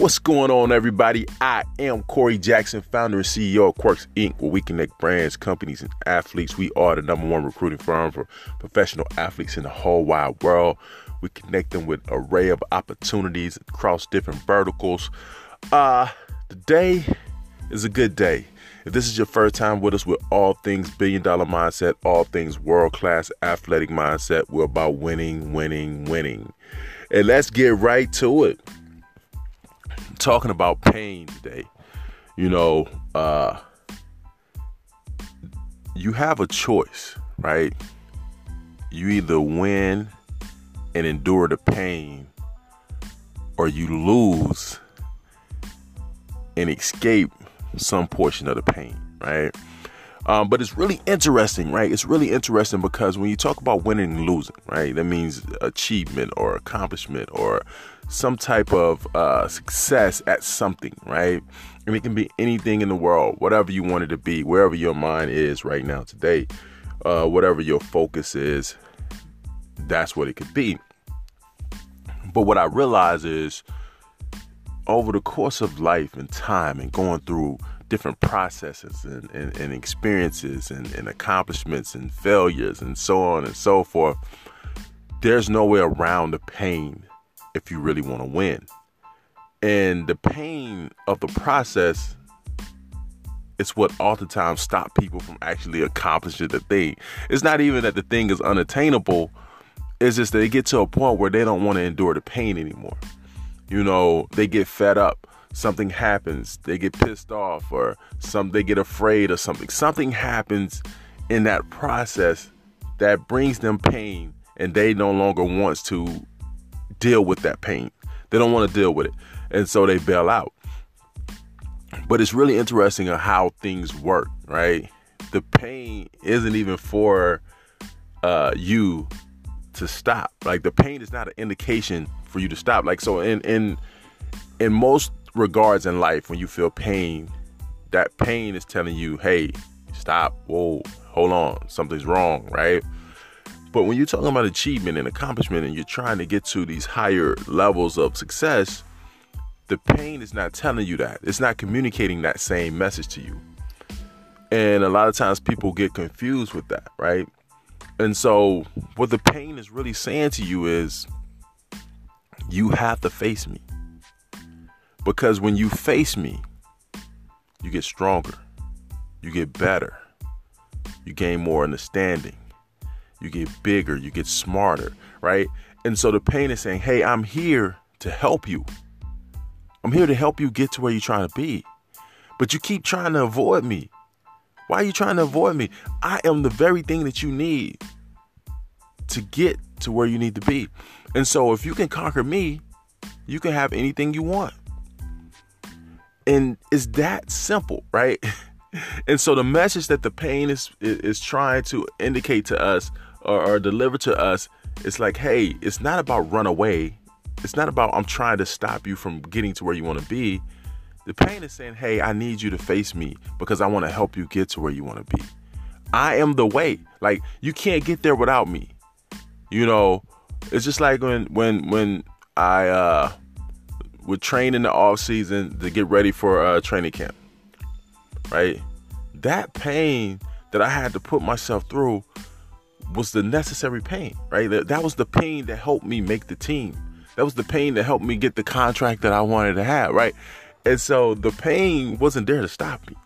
What's going on, everybody? I am Corey Jackson, founder and CEO of Quirks Inc., where we connect brands, companies, and athletes. We are the number one recruiting firm for professional athletes in the whole wide world. We connect them with array of opportunities across different verticals. Uh, today is a good day. If this is your first time with us with all things billion dollar mindset, all things world class athletic mindset, we're about winning, winning, winning. And let's get right to it talking about pain today. You know, uh, you have a choice, right? You either win and endure the pain, or you lose and escape some portion of the pain, right? Um, but it's really interesting, right? It's really interesting because when you talk about winning and losing, right, that means achievement or accomplishment or some type of uh, success at something, right? And it can be anything in the world, whatever you want it to be, wherever your mind is right now today, uh, whatever your focus is, that's what it could be. But what I realize is over the course of life and time and going through different processes and, and, and experiences and, and accomplishments and failures and so on and so forth, there's no way around the pain if you really want to win. And the pain of the process is what oftentimes stop people from actually accomplishing the thing. It's not even that the thing is unattainable. It's just they get to a point where they don't want to endure the pain anymore. You know, they get fed up. Something happens. They get pissed off or some they get afraid or something. Something happens in that process that brings them pain and they no longer wants to deal with that pain. They don't want to deal with it. And so they bail out. But it's really interesting how things work, right? The pain isn't even for uh, you to stop. Like the pain is not an indication for you to stop. Like so in in in most regards in life when you feel pain, that pain is telling you, "Hey, stop. Whoa, hold on. Something's wrong," right? But when you're talking about achievement and accomplishment and you're trying to get to these higher levels of success, the pain is not telling you that. It's not communicating that same message to you. And a lot of times people get confused with that, right? And so what the pain is really saying to you is you have to face me. Because when you face me, you get stronger, you get better, you gain more understanding, you get bigger, you get smarter, right? And so the pain is saying, hey, I'm here to help you. I'm here to help you get to where you're trying to be. But you keep trying to avoid me. Why are you trying to avoid me? I am the very thing that you need to get to where you need to be. And so if you can conquer me, you can have anything you want. And it's that simple, right? and so the message that the pain is is trying to indicate to us or, or deliver to us, it's like, hey, it's not about run away. It's not about I'm trying to stop you from getting to where you want to be. The pain is saying, hey, I need you to face me because I want to help you get to where you want to be. I am the way. Like you can't get there without me. You know, it's just like when when when I uh would train in the off season to get ready for uh training camp. Right? That pain that I had to put myself through was the necessary pain, right? That was the pain that helped me make the team. That was the pain that helped me get the contract that I wanted to have, right? And so the pain wasn't there to stop me.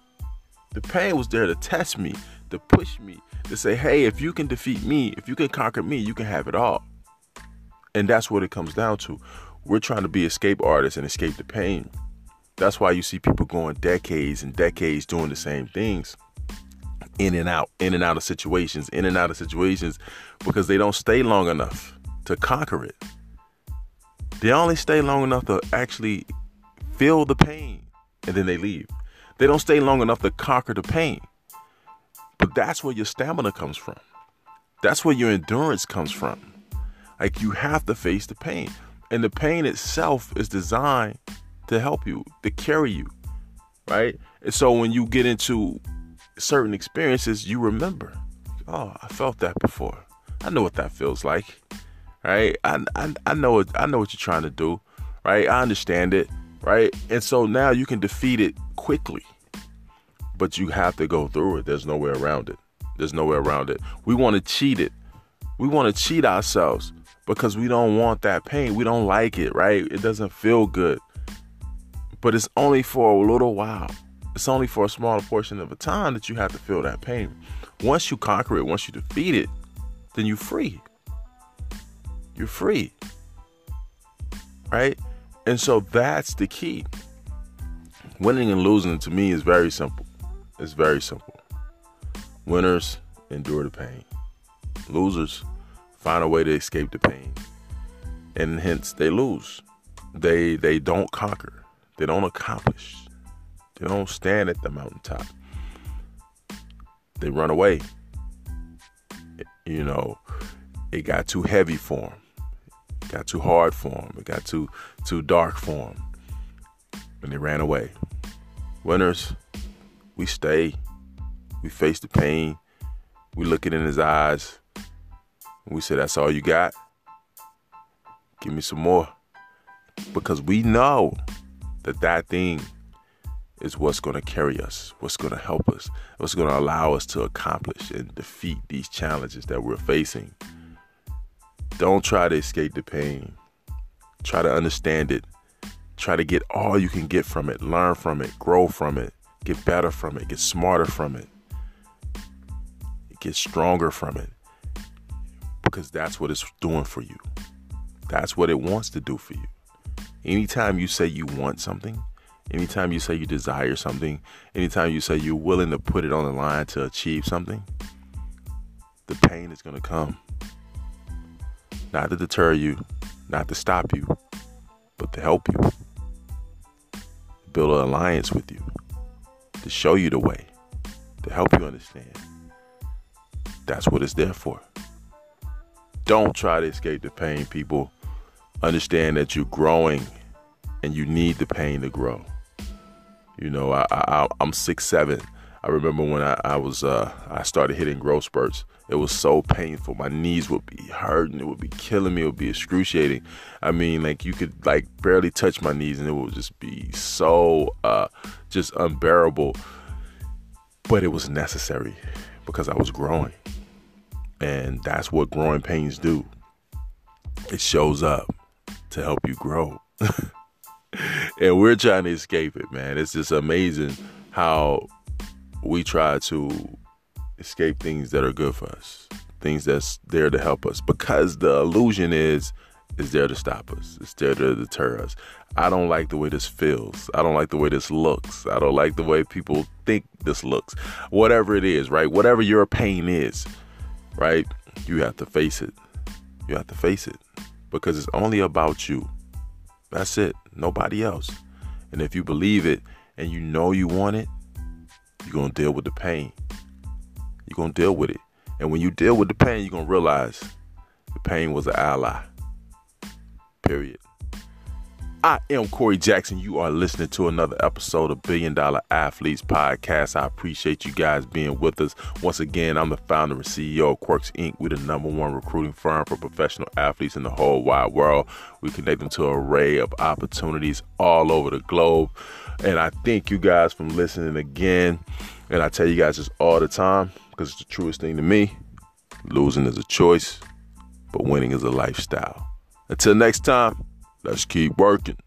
The pain was there to test me, to push me, to say, hey, if you can defeat me, if you can conquer me, you can have it all. And that's what it comes down to. We're trying to be escape artists and escape the pain. That's why you see people going decades and decades doing the same things in and out, in and out of situations, in and out of situations because they don't stay long enough to conquer it. They only stay long enough to actually feel the pain and then they leave. They don't stay long enough to conquer the pain. But that's where your stamina comes from. That's where your endurance comes from. Like you have to face the pain. And the pain itself is designed to help you, to carry you, right? And so when you get into certain experiences you remember. Oh, I felt that before. I know what that feels like. Right? I, I, I know what I know what you're trying to do. Right? I understand it. right? And so now you can defeat it quickly, but you have to go through it. There's no way around it. There's no way around it. We want to cheat it. We want to cheat ourselves because we don't want that pain. We don't like it, right? It doesn't feel good. But it's only for a little while. It's only for a smaller portion of the time that you have to feel that pain. Once you conquer it, once you defeat it, then you're free. You're free. Right? And so that's the key. Winning and losing to me is very simple. It's very simple. Winners endure the pain. Losers find a way to escape the pain. And hence they lose. They they don't conquer. They don't accomplish. They don't stand at the mountaintop. They run away. You know, it got too heavy for them. It got too hard for them. It got too too dark for them. And they ran away. Winners, we stay. We face the pain. We look it in his eyes. We say, That's all you got? Give me some more. Because we know that that thing is what's going to carry us, what's going to help us, what's going to allow us to accomplish and defeat these challenges that we're facing. Don't try to escape the pain. Try to understand it. Try to get all you can get from it, learn from it, grow from it, get better from it, get smarter from it, get stronger from it. Because that's what it's doing for you. That's what it wants to do for you. Anytime you say you want something, anytime you say you desire something, anytime you say you're willing to put it on the line to achieve something, the pain is going to come. Not to deter you, not to stop you, but to help you. Build an alliance with you, to show you the way, to help you understand. That's what it's there for. Don't try to escape the pain, people. Understand that you're growing and you need the pain to grow. You know, I, I I'm six seven. I remember when I, I was uh, I started hitting growth spurts. It was so painful. My knees would be hurting. It would be killing me. It would be excruciating. I mean, like you could like barely touch my knees, and it would just be so uh, just unbearable. But it was necessary because I was growing, and that's what growing pains do. It shows up to help you grow. and we're trying to escape it, man. It's just amazing how we try to escape things that are good for us, things that's there to help us, because the illusion is is there to stop us. It's there to deter us. I don't like the way this feels. I don't like the way this looks. I don't like the way people think this looks. Whatever it is, right? Whatever your pain is, right? You have to face it. You have to face it because it's only about you. That's it. Nobody else. And if you believe it and you know you want it, you're going to deal with the pain. You're going to deal with it. And when you deal with the pain, you're going to realize the pain was an ally. Period. I am Corey Jackson. You are listening to another episode of Billion Dollar Athletes Podcast. I appreciate you guys being with us. Once again, I'm the founder and CEO of Quirks Inc. We're the number one recruiting firm for professional athletes in the whole wide world. We connect them to an array of opportunities all over the globe. And I thank you guys for listening again. And I tell you guys this all the time because it's the truest thing to me. Losing is a choice, but winning is a lifestyle. Until next time. Let's keep working.